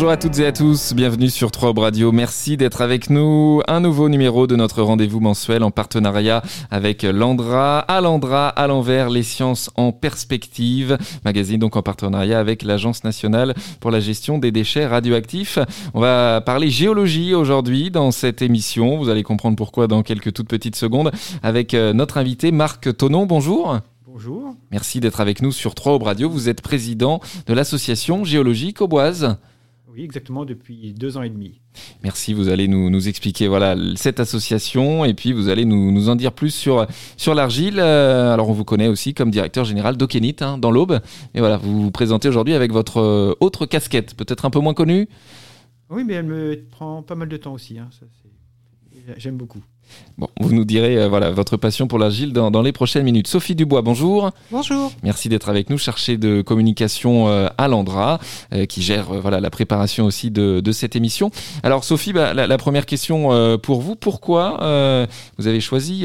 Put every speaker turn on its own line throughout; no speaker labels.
Bonjour à toutes et à tous, bienvenue sur 3 Radio. Merci d'être avec nous. Un nouveau numéro de notre rendez-vous mensuel en partenariat avec Landra. À Landra, à l'envers, les sciences en perspective. Magazine donc en partenariat avec l'Agence nationale pour la gestion des déchets radioactifs. On va parler géologie aujourd'hui dans cette émission. Vous allez comprendre pourquoi dans quelques toutes petites secondes avec euh, notre invité Marc Tonon. Bonjour.
Bonjour.
Merci d'être avec nous sur 3 Radio. Vous êtes président de l'association géologique Auboise.
Oui, exactement, depuis deux ans et demi.
Merci, vous allez nous, nous expliquer voilà, cette association et puis vous allez nous, nous en dire plus sur, sur l'argile. Euh, alors on vous connaît aussi comme directeur général d'Okenit hein, dans l'Aube. Et voilà, vous vous présentez aujourd'hui avec votre euh, autre casquette, peut-être un peu moins connue?
Oui, mais elle me prend pas mal de temps aussi. Hein, J'aime beaucoup.
Bon, vous nous direz euh, voilà votre passion pour l'argile dans, dans, les prochaines minutes. Sophie Dubois, bonjour.
Bonjour.
Merci d'être avec nous, chargée de communication euh, à Landra, euh, qui gère voilà la préparation aussi de, de cette émission. Alors Sophie, bah, la, la, première question pour vous, pourquoi vous avez choisi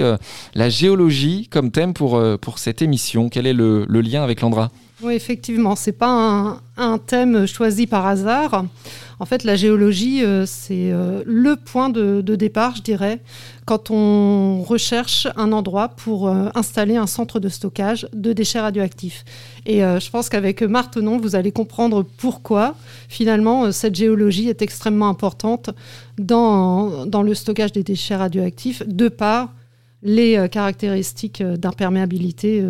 la géologie comme thème pour pour cette émission? Quel est le, le lien avec Landra?
Oui, effectivement, c'est pas un, thème choisi par hasard. En fait, la géologie, c'est le point de, départ, je dirais, quand on recherche un endroit pour euh, installer un centre de stockage de déchets radioactifs. Et euh, je pense qu'avec Martenon, vous allez comprendre pourquoi finalement euh, cette géologie est extrêmement importante dans, dans le stockage des déchets radioactifs, de par les caractéristiques d'imperméabilité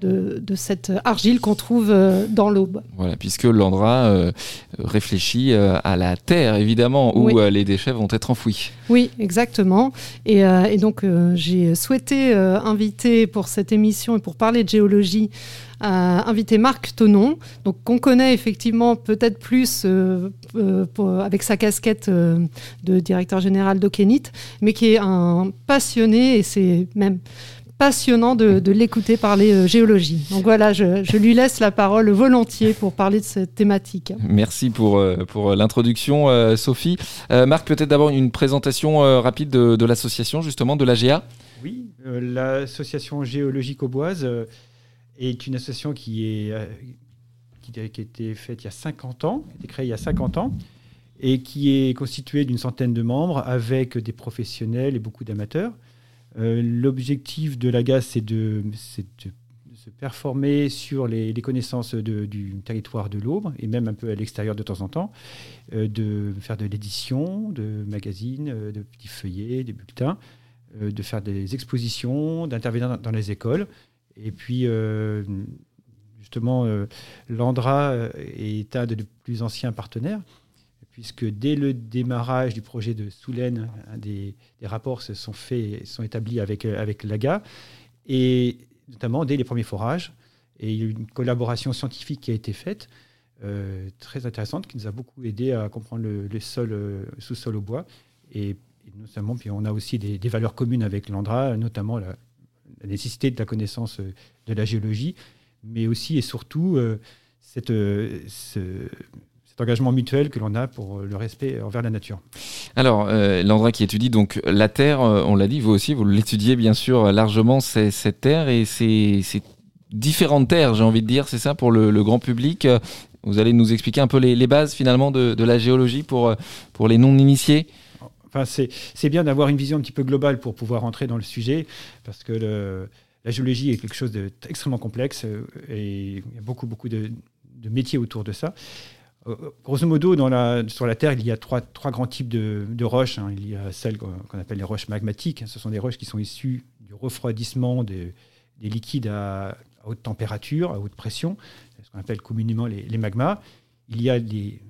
de, de, cette argile qu'on trouve euh, dans l'aube.
Voilà, puisque Landra euh, réfléchit euh, à la terre, évidemment, où
oui.
les déchets vont être enfouis.
Oui, exactement. Et, et donc, j'ai souhaité inviter pour cette émission et pour parler de géologie, inviter Marc Tonon, donc qu'on connaît effectivement peut-être plus pour, avec sa casquette de directeur général d'Okenit, mais qui est un passionné et c'est même passionnant de, de l'écouter parler euh, géologie. Donc voilà, je, je, lui laisse la parole volontiers pour parler de cette thématique.
Merci pour, euh, pour l'introduction, euh, Sophie. Marc, peut-être d'abord une présentation rapide de, de l'association, justement, de l'AGA
Oui, l'association géologique auboise est une association qui, est, qui, qui, a été faite il y a 50 ans, qui a été créée il y a 50 ans et qui est constituée d'une centaine de membres avec des professionnels et beaucoup d'amateurs. Euh, L'objectif de la GAS, c'est de, de, se performer sur les, connaissances de, du territoire de l'Aube et même un peu à l'extérieur de temps en temps, euh, de faire de l'édition, de magazines, euh, de petits feuillets, des bulletins, de faire des expositions, d'intervenir dans, dans, les écoles. Et puis, justement, l'Andra est un des plus anciens partenaires puisque dès le démarrage du projet de Soulaine, des, rapports se sont, faits, sont établis avec, avec l'AGA, et notamment dès les premiers forages. Et il y a eu une collaboration scientifique qui a été faite, euh, très intéressante, qui nous a beaucoup aidé à comprendre le, sol, euh, sous-sol au bois. Et, notamment, puis on a aussi des, valeurs communes avec l'Andra, notamment la, nécessité de la connaissance de la géologie, mais aussi et surtout euh, cette, ce, engagement mutuel que l'on a pour le respect envers la nature.
Alors, euh, Landra qui étudie donc la Terre, euh, on l'a dit, vous aussi, vous l'étudiez bien sûr largement, cette Terre et ces, différentes terres, j'ai envie de dire, c'est ça, pour le, le, grand public. Vous allez nous expliquer un peu les, les bases finalement de, de, la géologie pour, pour les non-initiés?
Enfin, c'est bien d'avoir une vision un petit peu globale pour pouvoir entrer dans le sujet, parce que le, la géologie est quelque chose d'extrêmement complexe euh, et il y a beaucoup, beaucoup de, de métiers autour de ça. Euh, grosso modo, sur la Terre, il y a trois, grands types de, roches. Hein. Il y a celles qu'on appelle les roches magmatiques. Ce sont des roches qui sont issues du refroidissement des, des liquides à, haute température, à haute pression, ce qu'on appelle communément les, magmas. Il y a les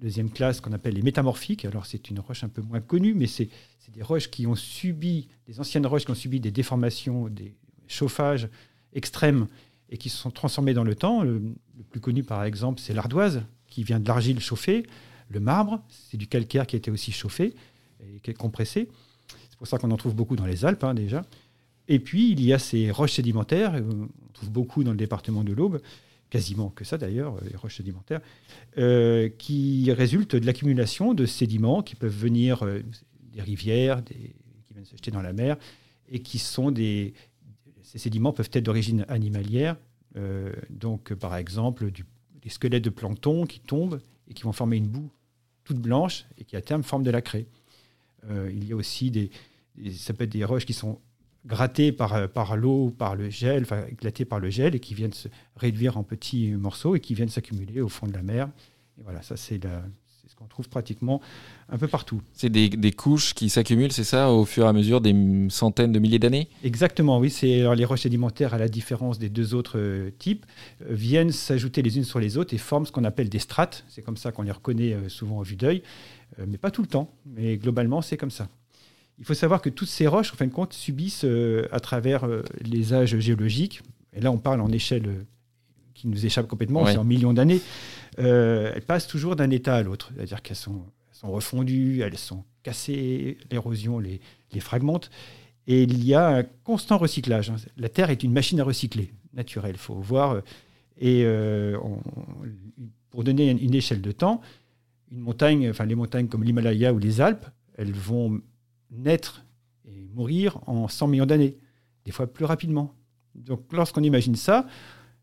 deuxième classe qu'on appelle les métamorphiques. Alors c'est une roche un peu moins connue, mais c'est des roches qui ont subi, des anciennes roches qui ont subi des déformations, des chauffages extrêmes et qui se sont transformées dans le temps. Le plus connu, par exemple, c'est l'ardoise, qui vient de l'argile chauffée. Le marbre, c'est du calcaire qui a été aussi chauffé et qui est compressé. C'est pour ça qu'on en trouve beaucoup dans les Alpes hein, déjà. Et puis, il y a ces roches sédimentaires, on trouve beaucoup dans le département de l'Aube, quasiment que ça d'ailleurs, les roches sédimentaires, euh, qui résultent de l'accumulation de sédiments qui peuvent venir euh, des rivières, qui viennent se jeter dans la mer, et qui sont des... Ces sédiments peuvent être d'origine animalière, euh, donc par exemple du des squelettes de plancton qui tombent et qui vont former une boue toute blanche et qui à terme forme de la craie. Euh, il y a aussi des, ça peut être des roches qui sont grattées par, par l'eau, par le gel, enfin éclatées par le gel et qui viennent se réduire en petits morceaux et qui viennent s'accumuler au fond de la mer. Et voilà, ça c'est ce qu'on trouve pratiquement un peu partout.
C'est des, des, couches qui s'accumulent, c'est ça, au fur et à mesure des centaines de milliers d'années?
Exactement, oui. C'est les roches sédimentaires, à la différence des deux autres euh, types, euh, viennent s'ajouter les unes sur les autres et forment ce qu'on appelle des strates. C'est comme ça qu'on les reconnaît euh, souvent au vue d'œil, mais pas tout le temps. Mais globalement, c'est comme ça. Il faut savoir que toutes ces roches, en fin de compte, subissent à travers les âges géologiques, et là on parle en échelle qui nous échappe complètement, c'est en millions d'années, elles passent toujours d'un état à l'autre. C'est-à-dire qu'elles sont sont refondues, elles sont cassées, l'érosion les, les fragmente. Et il y a un constant recyclage. Hein. La Terre est une machine à recycler, naturelle, il faut voir. Et euh, pour donner une échelle de temps, une montagne, enfin les montagnes comme l'Himalaya ou les Alpes, elles vont naître et mourir en 100 millions d'années, des fois plus rapidement. Donc lorsqu'on imagine ça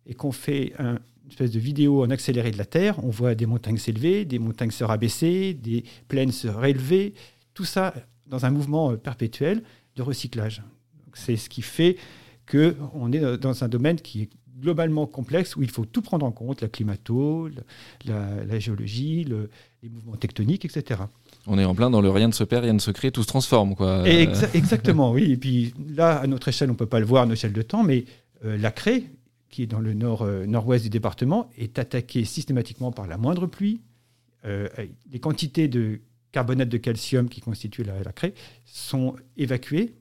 et qu'on fait un, une espèce de vidéo en accéléré de la Terre. On voit des montagnes s'élever, des montagnes se rabaisser, des plaines se réélever. Tout ça dans un mouvement euh, perpétuel de recyclage. C'est ce qui fait qu'on est dans un domaine qui est globalement complexe où il faut tout prendre en compte, la climato, la, géologie, les mouvements tectoniques, etc.
On est en plein dans le rien ne se perd, rien ne se crée, tout se transforme. Quoi.
exactement, oui. Et puis là, à notre échelle, on ne peut pas le voir à notre échelle de temps, mais euh, la craie, qui est dans le nord, euh, du département, est attaqué systématiquement par la moindre pluie. Euh, les quantités de carbonate de calcium qui constituent la, craie sont évacuées.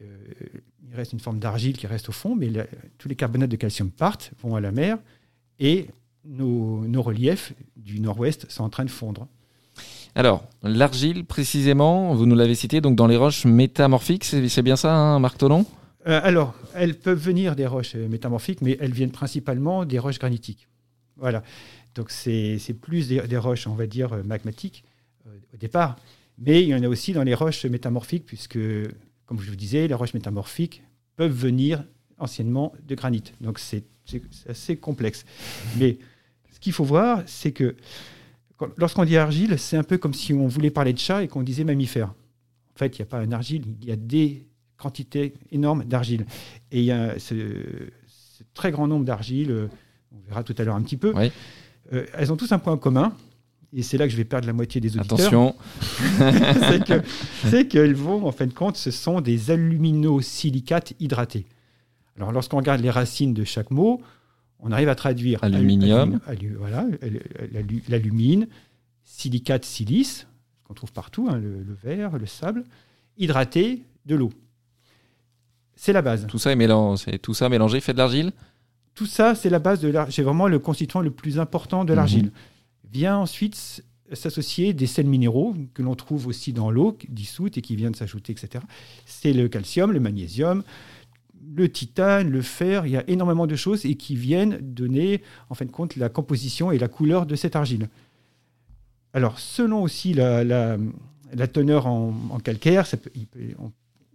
Euh, il reste une forme d'argile qui reste au fond, mais tous les carbonates de calcium partent, vont à la mer, et nos, reliefs du nord-ouest sont en train de fondre.
Alors, l'argile, précisément, vous nous l'avez cité, donc dans les roches métamorphiques, c'est bien ça, hein, Marc Tonon?
Euh, alors, elles peuvent venir des roches métamorphiques, mais elles viennent principalement des roches granitiques. Voilà. Donc, c'est plus des, roches, on va dire, magmatiques euh, au départ. Mais il y en a aussi dans les roches métamorphiques, puisque, comme je vous disais, les roches métamorphiques peuvent venir anciennement de granit. Donc, c'est assez complexe. Mais ce qu'il faut voir, c'est que lorsqu'on dit argile, c'est un peu comme si on voulait parler de chat et qu'on disait mammifère. En fait, il n'y a pas un argile, il y a des quantité énorme d'argile. Et il y a ce, très grand nombre d'argiles, euh, on verra tout à l'heure un petit peu, euh, elles ont tous un point commun, et c'est là que je vais perdre la moitié des auditeurs.
Attention
C'est qu'elles vont, en fin de compte, ce sont des aluminosilicates hydratés. Alors lorsqu'on regarde les racines de chaque mot, on arrive à traduire
aluminium,
voilà, l'alumine, silicate, silice, qu'on trouve partout, hein, le, le verre, le sable, hydraté, de l'eau. C'est la base.
Tout ça est mélangé, tout ça mélangé fait de l'argile?
Tout ça, c'est la base de l'argile. C'est vraiment le constituant le plus important de mhm. l'argile. Vient ensuite s'associer des sels minéraux que l'on trouve aussi dans l'eau dissoute et qui viennent s'ajouter, etc. C'est le calcium, le magnésium, le titane, le fer. Il y a énormément de choses et qui viennent donner, en fin de compte, la composition et la couleur de cette argile. Alors, selon aussi la, teneur en, calcaire, ça on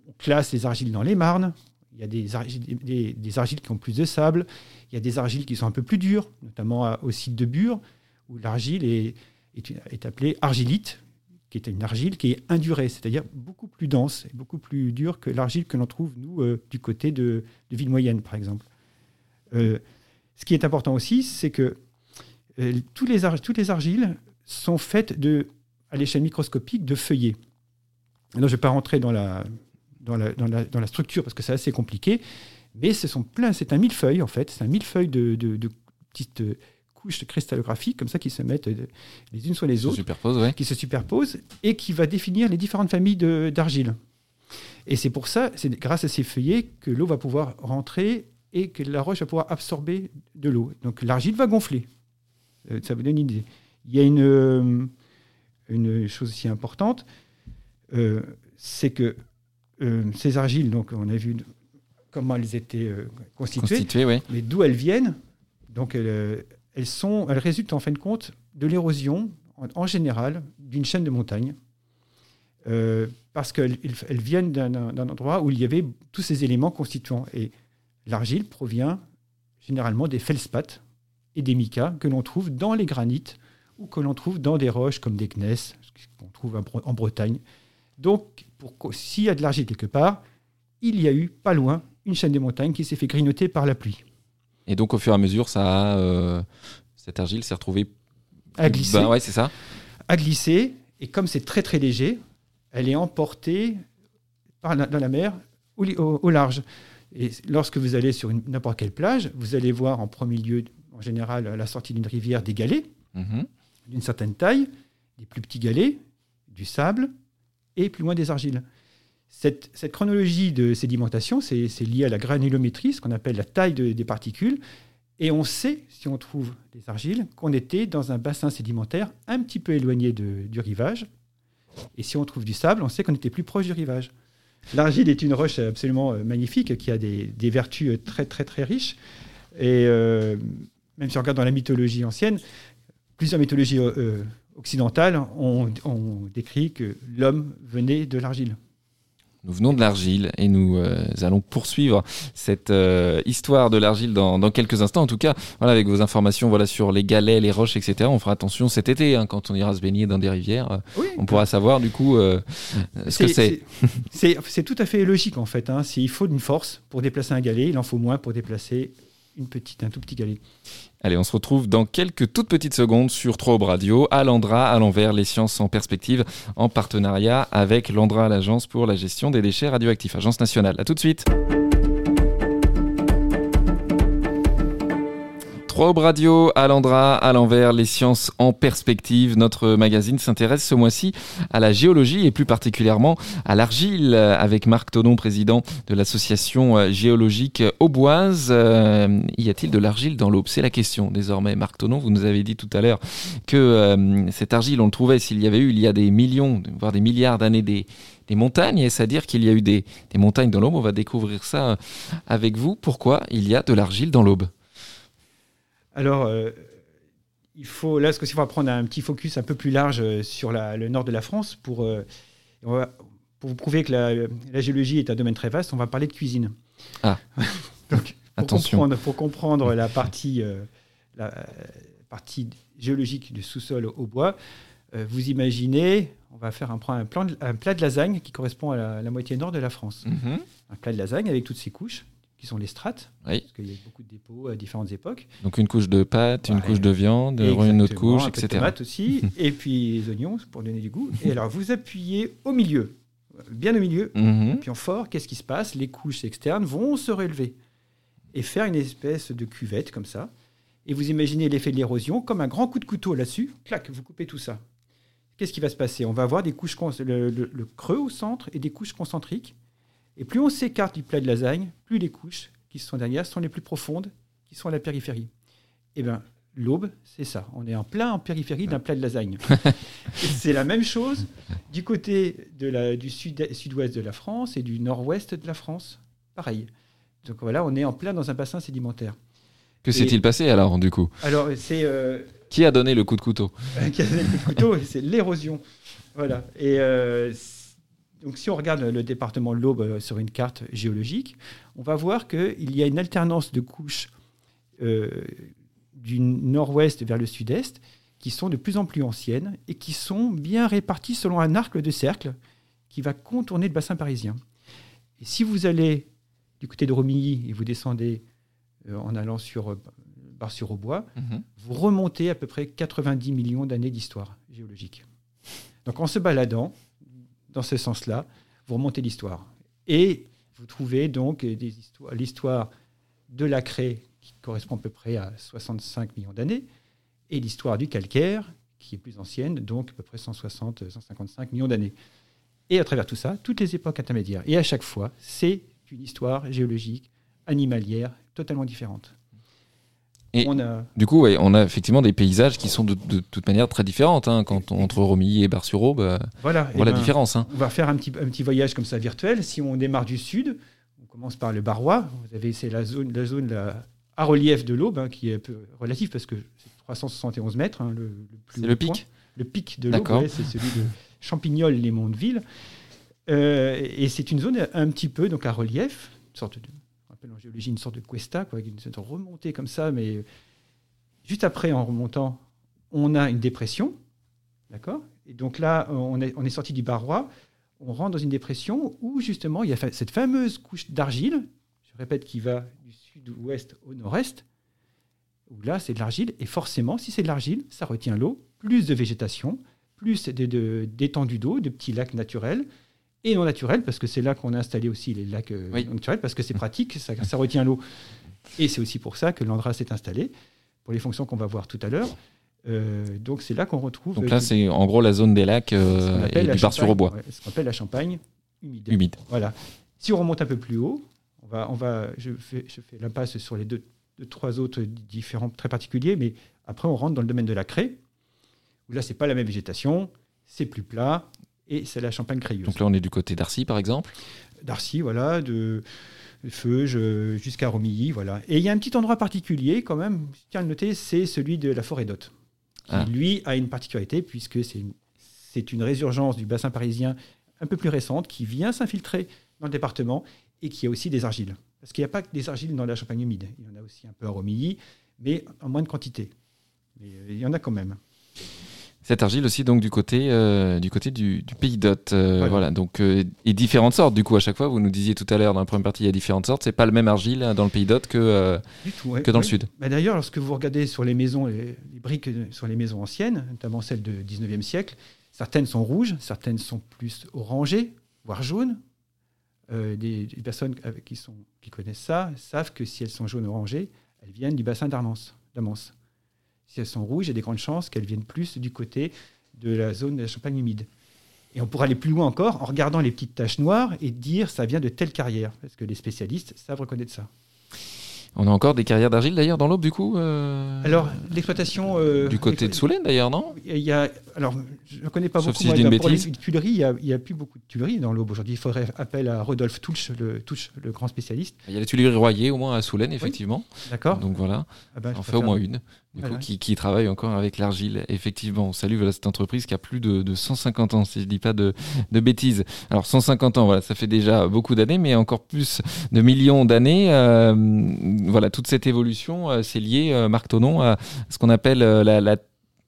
on classe les argiles dans les marnes. Il y a des argiles, des, argiles, qui ont plus de sable. Il y a des argiles qui sont un peu plus dures, notamment au site de Bure, où l'argile est, est, appelée argilite, qui est une argile qui est indurée, c'est-à-dire beaucoup plus dense beaucoup plus dure que l'argile que l'on trouve, nous, euh, du côté de, de ville moyenne, par exemple. Euh, ce qui est important aussi, c'est que euh, tous les toutes les argiles sont faites de, à l'échelle microscopique de feuillets. Alors, je ne vais pas rentrer dans la, dans la, structure parce que c'est assez compliqué. Mais ce sont plein, c'est un millefeuille en fait, c'est un millefeuille de, de, de petites euh, couches cristallographiques comme ça qui se mettent euh, les unes sur les autres, qui se superposent et qui va définir les différentes familles d'argile. Et c'est pour ça, c'est grâce à ces feuillets que l'eau va pouvoir rentrer et que la roche va pouvoir absorber de l'eau. Donc l'argile va gonfler. Euh, ça vous donne une idée. Il y a une, une chose aussi importante, c'est que euh, ces argiles, donc on a vu comment elles étaient euh, constituées, mais d'où elles viennent. Donc elles, sont, elles résultent en fin de compte de l'érosion en, général d'une chaîne de montagnes. Euh, parce qu'elles viennent d'un endroit où il y avait tous ces éléments constituants. Et l'argile provient généralement des feldspaths et des micas que l'on trouve dans les granites ou que l'on trouve dans des roches comme des gneiss, qu'on trouve en Bretagne. Donc, s'il y a de l'argile quelque part, il y a eu, pas loin, une chaîne des montagnes qui s'est fait grignoter par la pluie.
Et donc, au fur et à mesure, ça euh, cette argile s'est retrouvée
à glisser.
ouais, c'est ça.
À glisser. Et comme c'est très très léger, elle est emportée par dans la mer au, au, large. Et lorsque vous allez sur n'importe quelle plage, vous allez voir en premier lieu, en général, à la sortie d'une rivière, des galets mhm. d'une certaine taille, des plus petits galets, du sable et plus loin des argiles. Cette, chronologie de sédimentation, c'est lié à la granulométrie, ce qu'on appelle la taille des particules. Et on sait, si on trouve des argiles, qu'on était dans un bassin sédimentaire un petit peu éloigné du rivage. Et si on trouve du sable, on sait qu'on était plus proche du rivage. L'argile est une roche absolument euh, magnifique qui a des, vertus très très très riches. Et euh, même si on regarde dans la mythologie ancienne, plusieurs mythologies euh, occidentales ont décrit que l'homme venait de l'argile.
Nous venons de l'argile et nous euh, allons poursuivre cette euh, histoire de l'argile dans, quelques instants. En tout cas, voilà, avec vos informations voilà, sur les galets, les roches, etc. On fera attention cet été hein, quand on ira se baigner dans des rivières. Euh, on pourra savoir du coup ce que c'est.
C'est tout à fait logique en fait. Hein. Il faut une force pour déplacer un galet, il en faut moins pour déplacer une petite, un tout petit galet.
Allez, on se retrouve dans quelques toutes petites secondes sur 3 Radio, à l'Andra, à l'envers, les sciences en perspective, en partenariat avec l'Andra, l'Agence pour la gestion des déchets radioactifs, Agence nationale. A tout de suite. Probe Radio, à l'Andra, à l'envers, les sciences en perspective. Notre magazine s'intéresse ce mois-ci à la géologie et plus particulièrement à l'argile avec Marc Tonon, président de l'association géologique Auboise. Euh, y a-t-il de l'argile dans l'aube? C'est la question désormais. Marc Tonon, vous nous avez dit tout à l'heure que euh, cette argile, on le trouvait s'il y avait eu il y a des millions, voire des milliards d'années des, des montagnes. Est-ce à dire qu'il y a eu des, des montagnes dans l'aube? On va découvrir ça avec vous. Pourquoi il y a de l'argile dans l'aube?
Alors, euh, il faut, là, ce qu'il va prendre un petit focus un peu plus large euh, sur le nord de la France pour, euh, pour vous prouver que la, géologie est un domaine très vaste. On va parler de cuisine.
Ah.
Donc, pour Comprendre, pour comprendre la partie, la partie géologique du sous-sol au bois, vous imaginez, on va faire un, un, plan un, plat de lasagne qui correspond à la, moitié nord de la France. Mhm. Un plat de lasagne avec toutes ses couches qui sont les strates, parce qu'il y a beaucoup de dépôts à différentes époques.
Donc une couche de pâte, une couche de viande, une autre couche,
un
etc.
Peu de tomates aussi, et puis les oignons pour donner du goût. Et alors vous appuyez au milieu, bien au milieu, mhm. puis en fort, qu'est-ce qui se passe? Les couches externes vont se relever et faire une espèce de cuvette comme ça. Et vous imaginez l'effet de l'érosion comme un grand coup de couteau là-dessus. Clac, vous coupez tout ça. Qu'est-ce qui va se passer? On va avoir des couches, le creux au centre et des couches concentriques et plus on s'écarte du plat de lasagne, plus les couches qui sont derrière sont les plus profondes, qui sont à la périphérie. Eh bien, l'aube, c'est ça. On est en plein en périphérie d'un plat de lasagne. c'est la même chose du côté de la, du sud-ouest de la France et du nord-ouest de la France. Pareil. Donc voilà, on est en plein dans un bassin sédimentaire.
Que s'est-il passé alors, du coup?
Alors, c'est. Euh,
qui a donné le coup de couteau?
Qui a donné le coup de couteau C'est l'érosion. Voilà. Et euh, donc, si on regarde le département de l'Aube euh, sur une carte géologique, on va voir qu'il y a une alternance de couches euh, du nord-ouest vers le sud-est qui sont de plus en plus anciennes et qui sont bien réparties selon un arc de cercle qui va contourner le bassin parisien. Et si vous allez du côté de Romilly et vous descendez euh, en allant sur Bar-sur-Aubois, mhm. vous remontez à peu près 90 millions d'années d'histoire géologique. Donc en se baladant, dans ce sens-là, vous remontez l'histoire. Et vous trouvez donc l'histoire de la craie, qui correspond à peu près à 65 millions d'années, et l'histoire du calcaire, qui est plus ancienne, donc à peu près 160, 155 millions d'années. Et à travers tout ça, toutes les époques intermédiaires. Et à chaque fois, c'est une histoire géologique, animalière, totalement différente.
Et du coup, on a effectivement des paysages qui sont de, toute manière très différentes. Hein, quand on, entre Romilly et Bar-sur-Aube, euh, voilà, la ben, différence. Hein.
On va faire un petit, un petit voyage comme ça virtuel. Si on démarre du sud, on commence par le Barrois. Vous avez c'est la zone, la zone à relief de l'Aube, hein, qui est un peu relatif parce que c'est 371 mètres. le, le
c'est le pic.
Le pic de l'Aube, c'est celui de Champignol, les Monts de Ville. Euh, et c'est une zone un petit peu donc à relief, une sorte de appelle en géologie une sorte de cuesta, quoi, une sorte de remontée comme ça, mais juste après, en remontant on a une dépression, d'accord? Et donc là, on est, on est sorti du barrois, on rentre dans une dépression où justement il y a cette fameuse couche d'argile, je répète, qui va du sud-ouest au nord-est, où là c'est de l'argile, et forcément, si c'est de l'argile, ça retient l'eau, plus de végétation, plus d'étendues de, d'eau, de petits lacs naturels, et non naturels, parce que c'est là qu'on a installé aussi les lacs euh, naturels, parce que c'est pratique, ça, ça retient l'eau. Et c'est aussi pour ça que l'Andra s'est installé, pour les fonctions qu'on va voir tout à l'heure. Euh, donc c'est là qu'on retrouve.
Donc là, c'est en gros la zone des lacs euh, et du bar sur bois.
ce qu'on appelle la Champagne humide.
Humide.
Voilà. Si on remonte un peu plus haut, on va, on va, je fais, je fais l'impasse sur les deux, trois autres différents très particuliers, mais après on rentre dans le domaine de la craie, où là c'est pas la même végétation, c'est plus plat et c'est la Champagne crayeuse.
Donc là on est du côté d'Arcy par exemple.
D'Arcy, voilà, de Feuge jusqu'à Romilly, voilà. Et il y a un petit endroit particulier quand même, je tiens à le noter, c'est celui de la forêt d'Hôte qui, ah. lui, a une particularité, puisque c'est une, une résurgence du bassin parisien un peu plus récente qui vient s'infiltrer dans le département et qui a aussi des argiles. Parce qu'il n'y a pas que des argiles dans la Champagne humide. Il y en a aussi un peu à Romilly, mais en moins de quantité. Mais euh, il y en a quand même.
Cette argile aussi donc du côté euh, du côté du, pays d'Hôte. Euh, voilà. donc et différentes sortes du coup à chaque fois. Vous nous disiez tout à l'heure dans la première partie il y a différentes sortes. C'est pas le même argile hein, dans le pays d'Hôte que que dans le sud.
Bah, d'ailleurs lorsque vous regardez sur les maisons les, briques sur les maisons anciennes, notamment celles du 19e siècle, certaines sont rouges, certaines sont plus orangées, voire jaunes. Des, personnes qui sont qui connaissent ça savent que si elles sont jaunes orangées, elles viennent du bassin d'Armance. Si elles sont rouges, il y a des grandes chances qu'elles viennent plus du côté de la zone de la Champagne humide. Et on pourra aller plus loin encore en regardant les petites taches noires et dire ça vient de telle carrière, parce que les spécialistes savent reconnaître ça.
On a encore des carrières d'argile d'ailleurs dans l'Aube du coup euh,
Alors l'exploitation
euh, du côté de Soulaine d'ailleurs non?
Il y a alors je ne connais pas
beaucoup
si
moi,
pour les tuileries, il n'y a, plus beaucoup de tuileries dans l'Aube aujourd'hui. Il faudrait appeler à Rodolphe Touche, le, le grand spécialiste.
Il y a les tuileries Royer au moins à Soulaine effectivement.
D'accord.
Donc voilà, ah ben, on fait au moins une. Du coup, qui, qui, travaille encore avec l'argile. Effectivement, on salue voilà, cette entreprise qui a plus de, de 150 ans, si je ne dis pas de, de, bêtises. Alors 150 ans, voilà, ça fait déjà beaucoup d'années, mais encore plus de millions d'années. Euh, voilà, toute cette évolution, euh, c'est lié, euh, Marc Tonon, à ce qu'on appelle la, la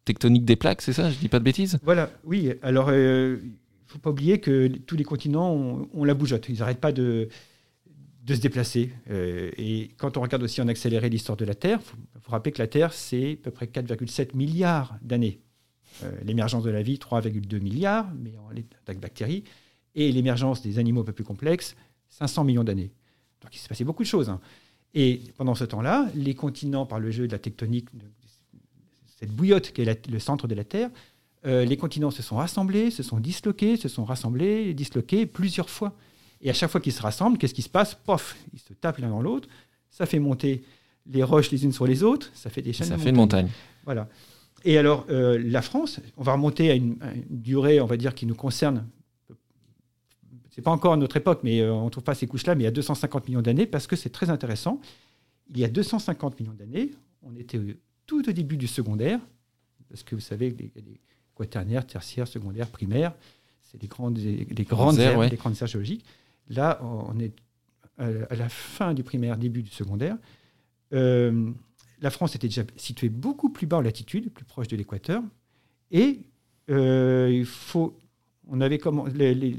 tectonique des plaques, c'est ça Je dis pas de bêtises?
Voilà, oui. Alors, il ne faut pas oublier que tous les continents ont, la bougeotte. Ils n'arrêtent pas de, de se déplacer. Euh, et quand on regarde aussi en accéléré l'histoire de la Terre, il faut, rappeler que la Terre, c'est à peu près 4,7 milliards d'années. Euh, l'émergence de la vie, 3,2 milliards, mais en attaque bactéries. Et l'émergence des animaux un peu plus complexes, 500 millions d'années. Donc il s'est passé beaucoup de choses. Hein. Et pendant ce temps-là, les continents, par le jeu de la tectonique, cette bouillotte qui est le centre de la Terre, euh, les continents se sont rassemblés, se sont disloqués, se sont rassemblés, disloqués plusieurs fois. Et à chaque fois qu'ils se rassemblent, qu'est-ce qui se passe? Pof Ils se tapent l'un dans l'autre, ça fait monter les roches les unes sur les autres, ça fait des chaînes
ça
de
fait une montagne.
Voilà. Et alors, euh, la France, on va remonter à une, durée, on va dire, qui nous concerne. C'est pas encore à notre époque, mais euh, on ne trouve pas ces couches-là, mais il y a 250 millions d'années, parce que c'est très intéressant. Il y a 250 millions d'années, on était tout au début du secondaire, parce que vous savez, il y a des quaternaires, tertiaires, secondaires, primaires, c'est les grandes, les, grandes aires, les grandes aires géologiques. Là, on est à la fin du primaire, début du secondaire. Euh, la France était déjà située beaucoup plus bas en latitude, plus proche de l'équateur. Et euh, il faut, on avait comme le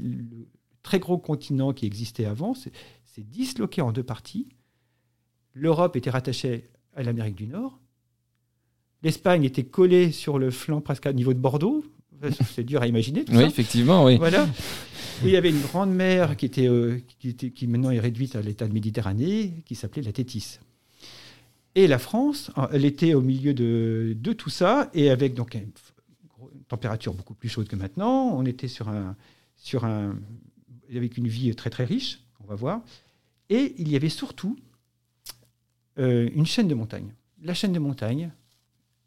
très gros continent qui existait avant, c'est disloqué en deux parties. L'Europe était rattachée à l'Amérique du Nord L'Espagne était collée sur le flanc presque à niveau de Bordeaux. C'est dur à imaginer. Tout
oui, effectivement, oui.
Voilà. Il y avait une grande mer qui, était, euh, qui, était, qui maintenant est réduite à l'état de Méditerranée, qui s'appelait la Tétis. Et la France, elle était au milieu de, de tout ça, et avec donc une, température beaucoup plus chaude que maintenant. On était sur un, sur un, avec une vie très très riche, on va voir. Et il y avait surtout euh, une chaîne de montagnes. La chaîne de montagnes,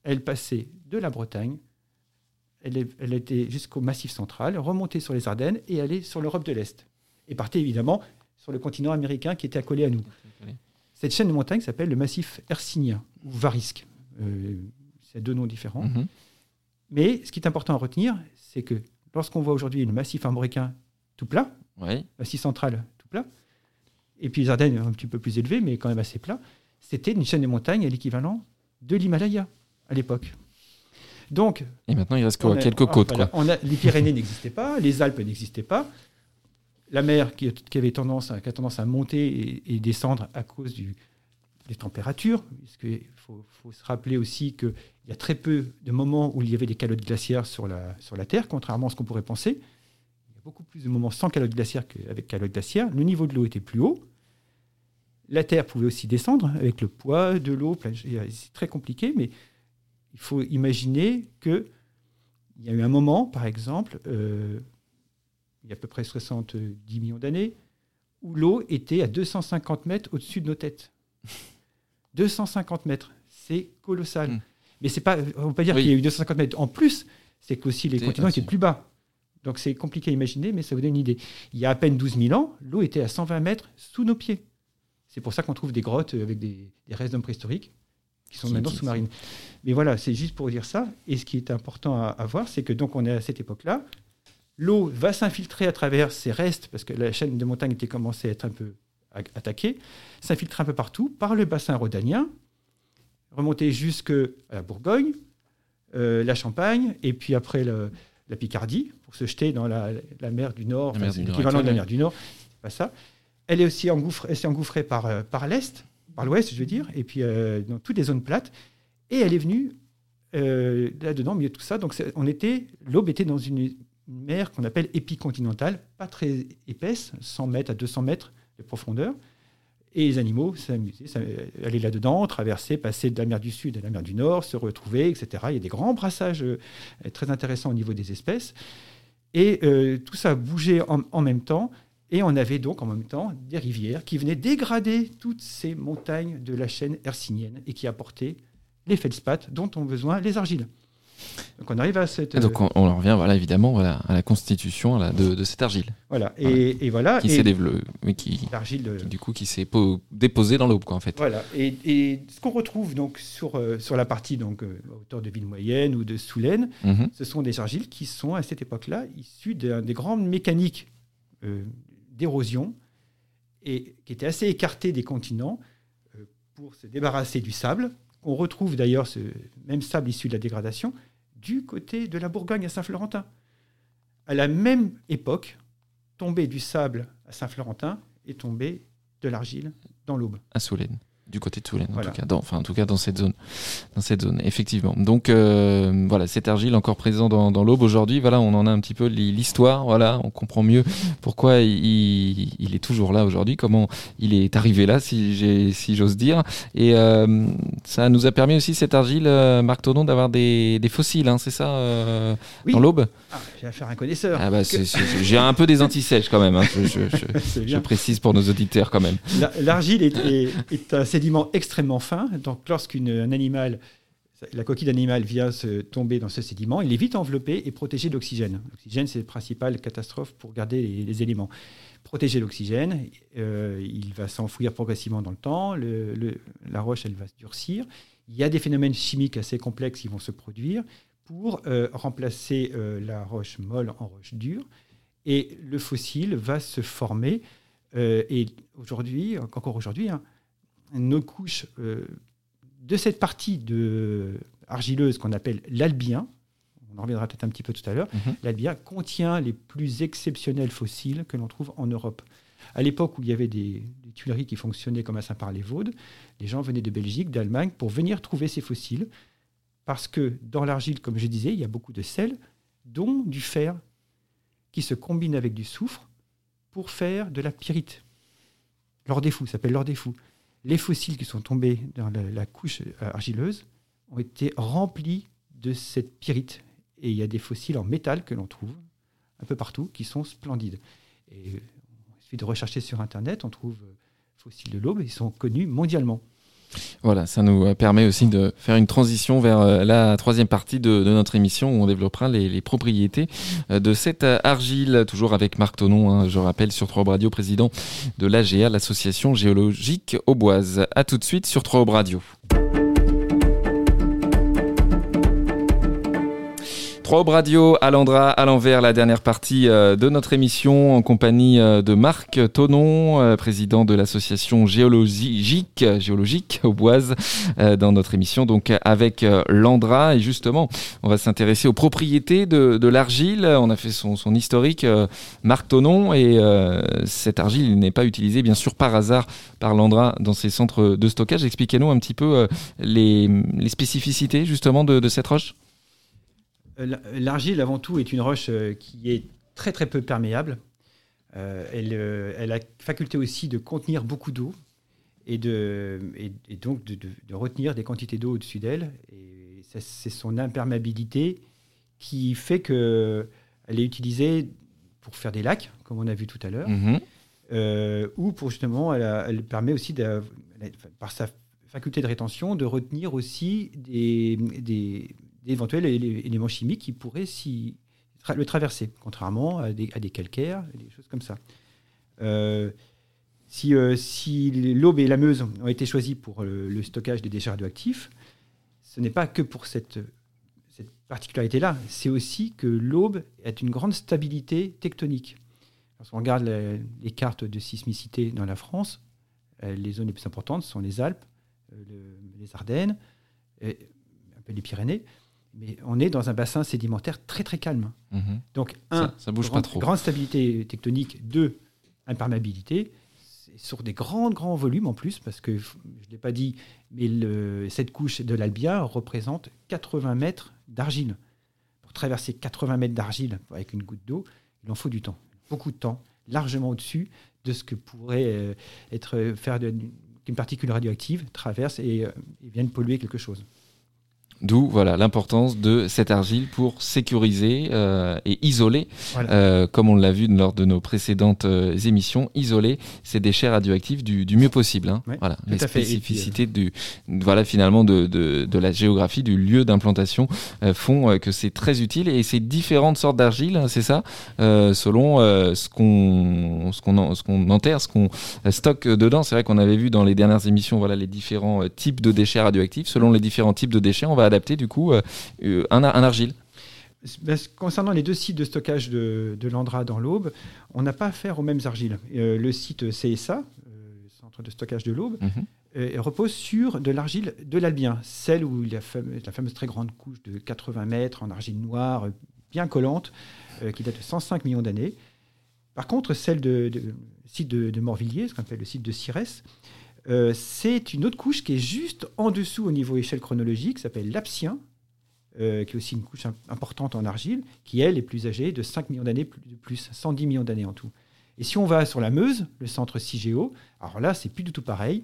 elle passait de la Bretagne, elle, était jusqu'au Massif central, remontait sur les Ardennes et allait sur l'Europe de l'Est. Et partait évidemment sur le continent américain qui était accolé à nous. Cette chaîne de montagnes s'appelle le massif hercynien ou varisque. Euh, c'est deux noms différents. Mhm. Mais ce qui est important à retenir, c'est que lorsqu'on voit aujourd'hui le massif américain tout plat, massif central tout plat, et puis les Ardennes un petit peu plus élevées, mais quand même assez plat, c'était une chaîne de montagnes à l'équivalent de l'Himalaya à l'époque. Donc,
et maintenant, il reste quoi
a-
Quelques
ah,
côtes,
voilà,
quoi.
on a- les Pyrénées n'existaient pas, les Alpes n'existaient pas. La mer qui, qui avait tendance qui a tendance à monter et, et descendre à cause du- des températures. Il faut, faut se rappeler aussi qu'il y a très peu de moments où il y avait des calottes glaciaires sur la, sur la Terre, contrairement à ce qu'on pourrait penser. Il y a beaucoup plus de moments sans calottes glaciaires qu'avec calottes glaciaires. Le niveau de l'eau était plus haut. La Terre pouvait aussi descendre avec le poids de l'eau. C'est très compliqué, mais il faut imaginer que il y a eu un moment, par exemple, euh, il y a à peu près 70 millions d'années, où l'eau était à 250 mètres au-dessus de nos têtes. 250 mètres, c'est colossal.
Mm.
Mais c'est pas, on ne peut pas dire
Oui.
qu'il y a eu 250 mètres. En plus, c'est qu'aussi les continents étaient plus bas. Donc c'est compliqué à imaginer, mais ça vous donne une idée. Il y a à peine 12 000 ans, l'eau était à 120 mètres sous nos pieds. C'est pour ça qu'on trouve des grottes avec des, des restes d'hommes préhistoriques qui sont maintenant sous-marines. Mais voilà, c'est juste pour dire ça. Et ce qui est important à, à voir, c'est que donc on est à cette époque-là. L'eau va s'infiltrer à travers ces restes, parce que la chaîne de montagne était commencée à être un peu a- attaquée, s'infiltrer un peu partout par le bassin rhodanien, remonter jusque à la Bourgogne, euh, la Champagne, et puis après le- la Picardie, pour se jeter dans la, la mer du Nord,
mer
enfin, l'équivalent de la mer du Nord, c'est pas ça. Elle est aussi engouffrée, elle s'est engouffrée par, euh, par l'Est, par l'Ouest, je veux dire, et puis euh, dans toutes les zones plates, et elle est venue euh, là-dedans, au milieu tout ça. Donc on était, l'aube était dans une, mer qu'on appelle épicontinentale, pas très épaisse, 100 mètres à 200 mètres de profondeur. Et les animaux s'amusaient, aller là-dedans, traverser, passer de la mer du Sud à la mer du Nord, se retrouver, etc. Il y a des grands brassages euh, très intéressants au niveau des espèces. Et tout ça bougeait en, en même temps. Et on avait donc en même temps des rivières qui venaient dégrader toutes ces montagnes de la chaîne hercynienne et qui apportaient les feldspaths dont ont besoin les argiles. Donc on arrive à cette...
Et donc, on, on en revient, voilà, évidemment, voilà, à la constitution de, de cette argile
voilà. Et, et voilà.
qui
et
s'est développée, qui,
l'argile... euh,
qui, du coup, qui s'est po- déposée dans l'aube, en fait.
Voilà. Et, et ce qu'on retrouve donc sur, euh, sur la partie donc, euh, à hauteur de ville moyenne ou de Soulaine,
Mhm.
ce sont des argiles qui sont à cette époque-là issus d'un- des grandes mécaniques euh, d'érosion et qui étaient assez écartées des continents euh, pour se débarrasser du sable. On retrouve d'ailleurs ce même sable issu de la dégradation du côté de la Bourgogne à Saint-Florentin. À la même époque, tombé du sable à Saint-Florentin et tombé de l'argile dans l'Aube.
à Soulaine, du côté de Soulaine,
Voilà.
en tout cas, dans, enfin, en tout cas dans cette zone, dans cette zone, effectivement. Donc euh, voilà, cette argile encore présent dans, dans l'aube aujourd'hui. Voilà, on en a un petit peu l'histoire. Voilà, on comprend mieux pourquoi il, il est toujours là aujourd'hui, comment il est arrivé là, si si j'ose dire. Et euh, ça nous a permis aussi cette argile, euh, Marc Tonon, d'avoir des, des fossiles, hein, c'est ça, euh,
Oui.
dans l'aube?
Ah, j'ai affaire à un connaisseur.
Ah bah, j'ai un peu des antisèches quand même. hein, je- je- je-
C'est
Je
bien.
précise pour nos auditeurs quand même.
La- L'argile est, est- est un sédiment extrêmement fin. Donc, lorsqu'un animal, la coquille d'animal vient se tomber dans ce sédiment, il est vite enveloppé et protégé d'oxygène. L'oxygène, c'est la principale catastrophe pour garder les, éléments. Protégé d'oxygène, euh, il va s'enfouir progressivement dans le temps. la roche, elle va se durcir. Il y a des phénomènes chimiques assez complexes qui vont se produire pour euh, remplacer euh, la roche molle en roche dure. Et le fossile va se former. Euh, et aujourd'hui, encore aujourd'hui, hein, nos couches euh, de cette partie de argileuse qu'on appelle l'albien, on en reviendra peut-être un petit peu tout à l'heure,
Mhm.
l'albien contient les plus exceptionnels fossiles que l'on trouve en Europe. À l'époque où il y avait des, des tuileries qui fonctionnaient comme à Saint-Par-les-Vaudes, les gens venaient de Belgique, d'Allemagne pour venir trouver ces fossiles, parce que dans l'argile, comme je disais, il y a beaucoup de sel, dont du fer, qui se combine avec du soufre pour faire de la pyrite. L'or des fous, ça s'appelle l'or des fous. Les fossiles qui sont tombés dans la, couche euh, argileuse ont été remplis de cette pyrite. Et il y a des fossiles en métal que l'on trouve un peu partout qui sont splendides. Et euh, il suffit de rechercher sur Internet, on trouve euh, fossiles de l'aube, ils sont connus mondialement.
Voilà, ça nous permet aussi de faire une transition vers euh, la troisième partie de, notre émission où on développera les, propriétés euh, de cette euh, argile, toujours avec Marc Tonon, hein, je rappelle, sur 3 Radio, président de l'AGA, l'Association géologique auboise. A tout de suite sur 3 Radio. Trois Radio, Alandra, à l'envers, la dernière partie euh, de notre émission en compagnie euh, de Marc Tonon, euh, président de l'association géologique, géologique au Boise, dans notre émission donc avec Landra. Et justement, on va s'intéresser aux propriétés de, l'argile. On a fait son, historique, Marc Tonon, et cette argile n'est pas utilisée bien sûr par hasard par Landra dans ses centres de stockage. Expliquez-nous un petit peu les, spécificités justement de cette roche.
Euh, l'argile, avant tout, est une roche euh, qui est très très peu perméable. Euh, elle, a la faculté aussi de contenir beaucoup d'eau et, de, et, donc de, retenir des quantités d'eau au-dessus d'elle. Et c'est son imperméabilité qui fait qu'elle est utilisée pour faire des lacs, comme on a vu tout à l'heure, mm-hmm. ou pour justement, elle, permet aussi, par sa faculté de rétention, de retenir aussi des, des, d'éventuels éléments chimiques qui pourraient le traverser, contrairement à des, calcaires, des choses comme ça. Euh, si, euh, si l'Aube et la Meuse ont été choisis pour le, stockage des déchets radioactifs, ce n'est pas que pour cette, particularité-là, c'est aussi que l'Aube a une grande stabilité tectonique. Lorsqu'on regarde les, cartes de sismicité dans la France, euh, les zones les plus importantes sont les Alpes, les Ardennes, les Pyrénées mais on est dans un bassin sédimentaire très très calme. Mhm. Donc, un,
ça, bouge
grande,
pas trop.
grande stabilité tectonique, deux, imperméabilité, sur des grands grands volumes en plus, parce que je ne l'ai pas dit, mais cette couche de l'Albia représente 80 mètres d'argile. Pour traverser 80 mètres d'argile avec une goutte d'eau, il en faut du temps, beaucoup de temps, largement au-dessus de ce que pourrait euh, être faire qu'une particule radioactive traverse et, euh, et vienne polluer quelque chose.
D'où voilà l'importance de cette argile pour sécuriser euh, et isoler, euh, comme on l'a vu lors de nos précédentes euh, émissions, isoler ces déchets radioactifs du, du mieux possible. Hein. voilà, les spécificités du voilà finalement de, de, de, la géographie du lieu d'implantation font que c'est très utile et ces différentes sortes d'argile, hein, c'est ça, selon ce qu'on ce qu'on ce qu'on enterre, ce qu'on stocke dedans. C'est vrai qu'on avait vu dans les dernières émissions voilà les différents types de déchets radioactifs. Selon les différents types de déchets, on va adapter du coup euh, euh, un, argile
ben, Concernant les deux sites de stockage de, l'Andra dans l'Aube, on n'a pas affaire aux mêmes argiles. Euh, le site CSA, Centre de stockage de l'Aube, mhm. repose sur de l'argile de l'Albien, celle où il y a la fameuse très grande couche de 80 mètres en argile noire, bien collante, qui date de 105 millions d'années. Par contre, celle de, site de, Morvilliers, ce qu'on appelle le site de Cires, euh, c'est une autre couche qui est juste en dessous au niveau échelle chronologique, s'appelle l'Apsien, euh, qui est aussi une couche importante en argile, qui elle est plus âgée de 5 millions d'années de plus, 110 millions d'années en tout. Et si on va sur la Meuse, le centre CIGEO, alors là c'est plus du tout pareil.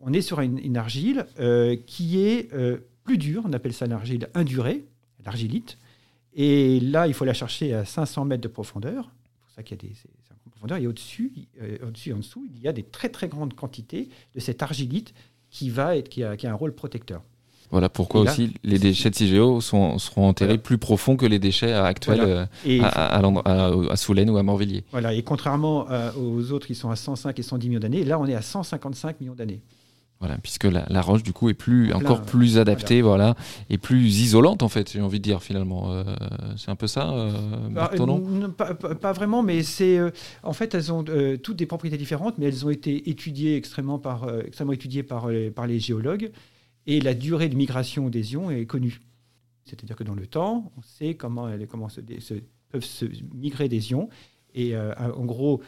On est sur une, argile euh, qui est plus dure, on appelle ça l'argile indurée, l'argilite. Et là, il faut la chercher à 500 mètres de profondeur. C'est pour ça qu'il y a des, et au-dessus, euh, au-dessus et en dessous, il y a des très très grandes quantités de cette argilite qui, va être, qui, a, qui a un rôle protecteur.
Voilà pourquoi aussi les déchets de CIGEO sont, seront enterrés plus profond que les déchets actuels euh, à, à, Soulaine ou à Morvilliers.
Voilà, et contrairement euh, aux autres qui sont à 105 et 110 millions d'années, là on est à 155 millions d'années.
Voilà, puisque la, roche du coup est plus encore plus adaptée, voilà. et plus isolante en fait, j'ai envie de dire finalement. Euh, c'est un peu ça, euh, bah,
pas, vraiment, mais c'est euh, en fait elles ont toutes des propriétés différentes, mais elles ont été étudiées extrêmement par extrêmement étudiées par les, par les géologues, et la durée de migration des ions est connue. C'est-à-dire que dans le temps, on sait comment elles comment se, peuvent se migrer des ions, et en gros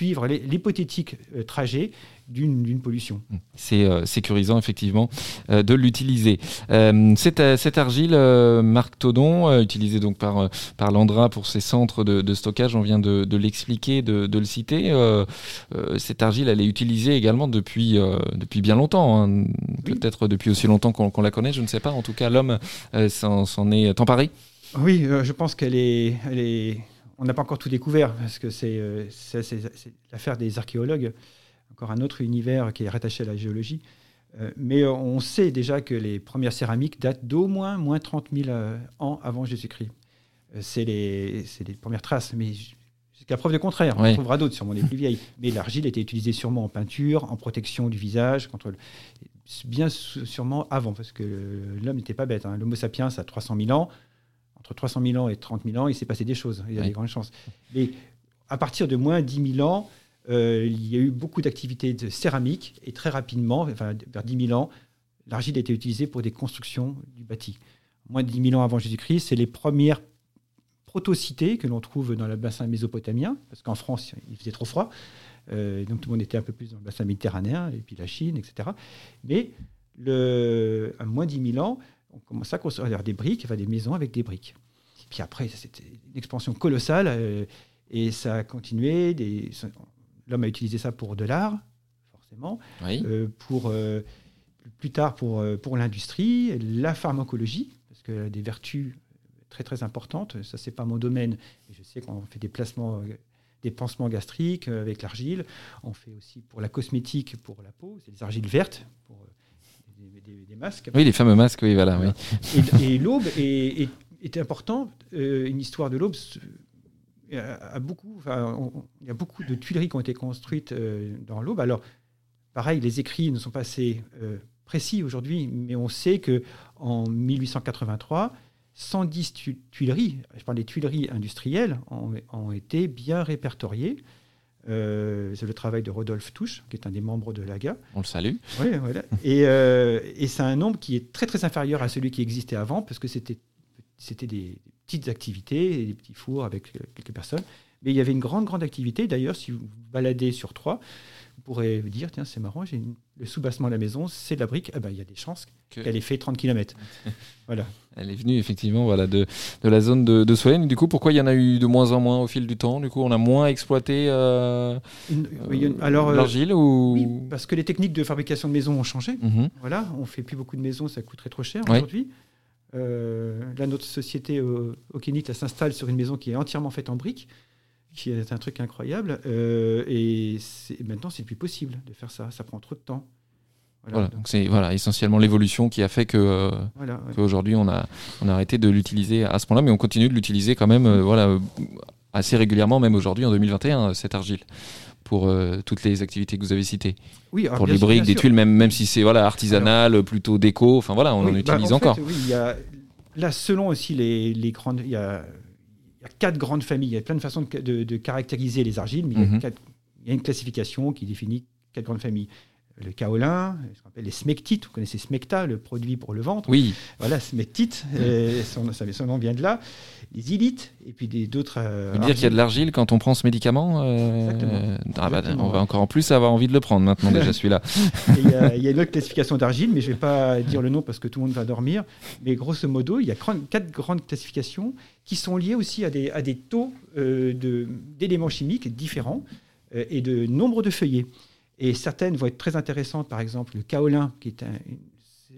suivre l'hypothétique trajet d'une pollution. Mmh.
C'est euh, sécurisant effectivement euh, de l'utiliser. Euh, cette, argile, Marc Todon, utilisée donc par, par l'Andra pour ses centres de, stockage, on vient de, l'expliquer, de, le citer. cette argile, elle est utilisée également depuis, depuis bien longtemps, hein. peut-être depuis aussi longtemps qu'on la connaît, je ne sais pas. En tout cas, l'homme s'en est emparé.
Oui, je pense qu'elle est, elle est... On n'a pas encore tout découvert, parce que c'est l'affaire des archéologues encore un autre univers qui est rattaché à la géologie. Euh, mais on sait déjà que les premières céramiques datent d'au moins moins 30 000 euh, ans avant Jésus-Christ. Euh, c'est les, les, premières traces, mais jusqu'à preuve de contraire. On trouvera d'autres, sûrement les plus vieilles. Mais l'argile était utilisée sûrement en peinture, en protection du visage, contre bien sûrement avant, parce que l'homme n'était pas bête. Hein. L'Homo sapiens a 300 000 ans. Entre 300 000 ans et 30 000 ans, il s'est passé des choses. Il y a des grandes chances. Mais à partir de moins 10 000 ans, euh, il y a eu beaucoup d'activités de céramique et très rapidement, enfin, vers 10 000 ans, l'argile a été utilisée pour des constructions du bâti. Moins de 10 000 ans avant Jésus-Christ, c'est les premières proto-cités que l'on trouve dans le bassin mésopotamien, parce qu'en France, il faisait trop froid. Euh, donc tout le monde était un peu plus dans le bassin méditerranéen, et puis la Chine, etc. Mais le, à moins de 10 000 ans, on commence à construire des briques, enfin des maisons avec des briques. Puis après, c'était une expansion colossale, euh, et ça a continué. L'homme a utilisé ça pour de l'art, forcément, euh, pour, plus tard pour, pour l'industrie, la pharmacologie, parce que des vertus très très importantes. Ça, c'est pas mon domaine. Je sais qu'on fait des placements des pansements gastriques euh, avec l'argile. On fait aussi pour la cosmétique, pour la peau, c'est des argiles vertes pour euh, des, masques.
Oui, les fameux masques, oui, voilà.
Et, l'aube est, est, important. Euh, une histoire de l'aube a beaucoup, enfin, il y a beaucoup de tuileries qui ont été construites dans l'aube. Alors, pareil, les écrits ne sont pas assez précis aujourd'hui, mais on sait que en 1883, 110 tuileries, je parle des tuileries industrielles, ont, été bien répertoriées. Euh, c'est le travail de Rodolphe Touche, qui est un des membres de l'AGA.
On le salue.
Voilà. et, euh, et c'est un nombre qui est très très inférieur à celui qui existait avant, parce que c'était, c'était des petites activités, des petits fours avec quelques personnes. Mais il y avait une grande, grande activité. D'ailleurs, si vous vous baladez sur Troyes, vous pourrez vous dire, tiens, c'est marrant, j'ai le soubassement de la maison, c'est de la brique. Ah ben, il y a des chances qu'elle ait fait 30 km.
voilà. Elle est venue effectivement voilà, de, de la zone de, de. Du coup, pourquoi il y en a eu de moins en moins au fil du temps? Du coup, on a moins exploité euh, euh, l'argile ou...
Oui, parce que les techniques de fabrication de maisons ont changé. Mhm. Voilà, on fait plus beaucoup de maisons, ça coûterait trop cher aujourd'hui. Euh, là, notre société au, au s'installe sur une maison qui est entièrement faite en briques qui est un truc incroyable. Euh, et maintenant, c'est plus possible de faire ça. Ça prend trop de temps.
Voilà, donc c'est voilà, essentiellement l'évolution qui a fait que euh, qu'aujourd'hui on a, on a arrêté de l'utiliser à ce point-là, mais on continue de l'utiliser quand même euh, voilà, assez régulièrement, même aujourd'hui en 2021, cette argile pour toutes les activités que vous avez citées. Oui, pour les briques, des tuiles, même, même si c'est voilà, artisanal, plutôt déco, enfin voilà, on en bah, utilise encore.
oui, il y a, là, selon aussi les, les grandes. Il y a y a quatre grandes familles. Il y a plein de façons de, caractériser les argiles, mais mhm. il, y a une classification qui définit quatre grandes familles. Le kaolin, les smectites, vous connaissez smecta, le produit pour le ventre.
Oui.
Voilà, smectite, mhm. son, son, nom vient de là. Les ilites, et puis d'autres.
Euh, dire qu'il y a de l'argile quand on prend ce médicament euh, Exactement. Ah bah, on va encore en plus avoir envie de le prendre maintenant, déjà celui-là.
Il y, a une autre classification d'argile, mais je ne vais pas dire le nom parce que tout le monde va dormir. Mais grosso modo, il y a quatre grandes classifications qui sont liées aussi à des, à des taux euh, d'éléments chimiques différents euh, et de nombre de feuillets. Et certaines vont être très intéressantes, par exemple le kaolin, qui est un,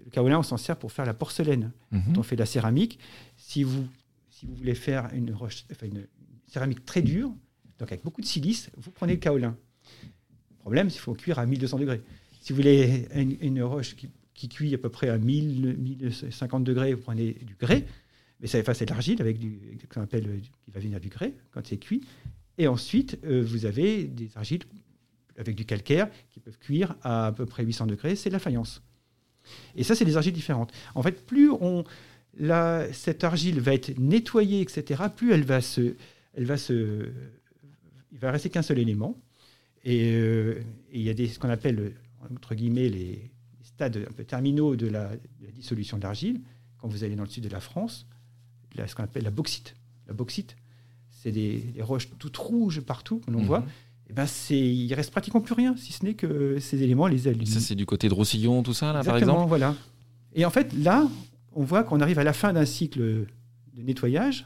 le kaolin, on s'en sert pour faire la porcelaine. Mhm. Quand on fait de la céramique, si vous, si vous voulez faire une, roche, enfin une, céramique très dure, donc avec beaucoup de silice, vous prenez le kaolin. Le problème, c'est qu'il faut cuire à 1200 degrés. Si vous voulez une, roche qui, qui, cuit à peu près à 1000, 1050 degrés, vous prenez du grès. Mais ça efface de l'argile avec du qu'on appelle qui va venir du grès quand c'est cuit. Et ensuite, euh, vous avez des argiles avec du calcaire qui peuvent cuire à à peu près 800 degrés. C'est de la faïence. Et ça, c'est des argiles différentes. En fait, plus on, la, cette argile va être nettoyée, etc., plus elle va se, elle va se, il va rester qu'un seul élément. Et, euh, il y a des, ce qu'on appelle entre guillemets les, stades un peu terminaux de la, de la dissolution de l'argile. Quand vous allez dans le sud de la France, ce qu'on appelle la bauxite. La bauxite, c'est des, roches toutes rouges partout que l'on mhm. voit. Eh ben c'est, il reste pratiquement plus rien, si ce n'est que ces éléments, les ailes.
Ça, c'est du côté de Roussillon, tout ça, là, par exemple
voilà. Et en fait, là, on voit qu'on arrive à la fin d'un cycle de nettoyage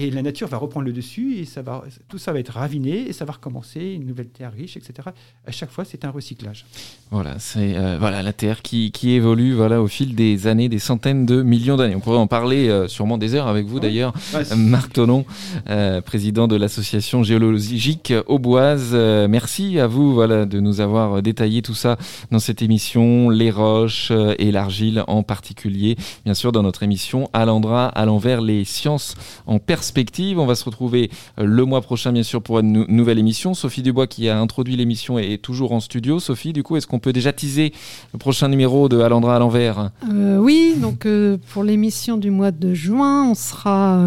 et la nature va reprendre le dessus et ça va, tout ça va être raviné et ça va recommencer, une nouvelle terre riche, etc. À chaque fois, c'est un recyclage.
Voilà, c'est euh, voilà la terre qui, qui, évolue voilà au fil des années, des centaines de millions d'années. On pourrait en parler euh, sûrement des heures avec vous d'ailleurs, Marc Tonon, euh, président de l'association géologique Auboise. merci à vous voilà de nous avoir détaillé tout ça dans cette émission, les roches et l'argile en particulier, bien sûr dans notre émission Alandra à l'envers les sciences en perspective On va se retrouver le mois prochain, bien sûr, pour une nouvelle émission. Sophie Dubois, qui a introduit l'émission, est toujours en studio. Sophie, du coup, est-ce qu'on peut déjà teaser le prochain numéro de Alandra à l'envers?
Oui, donc pour l'émission du mois de juin, on sera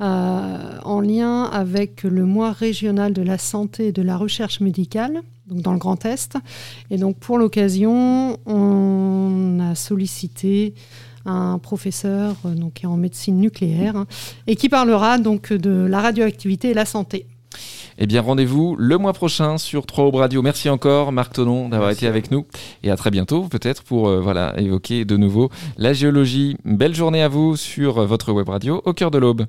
euh, en lien avec le mois régional de la santé et de la recherche médicale, donc dans le Grand Est. Et donc pour l'occasion, on a sollicité un professeur euh, donc, qui est en médecine nucléaire hein, et qui parlera donc de la radioactivité et la santé.
Eh bien, rendez-vous le mois prochain sur 3 Radio. Merci encore, Marc Tonon, d'avoir été avec nous. Et à très bientôt, peut-être, pour euh, voilà, évoquer de nouveau la géologie. Belle journée à vous sur votre web radio au cœur de l'aube.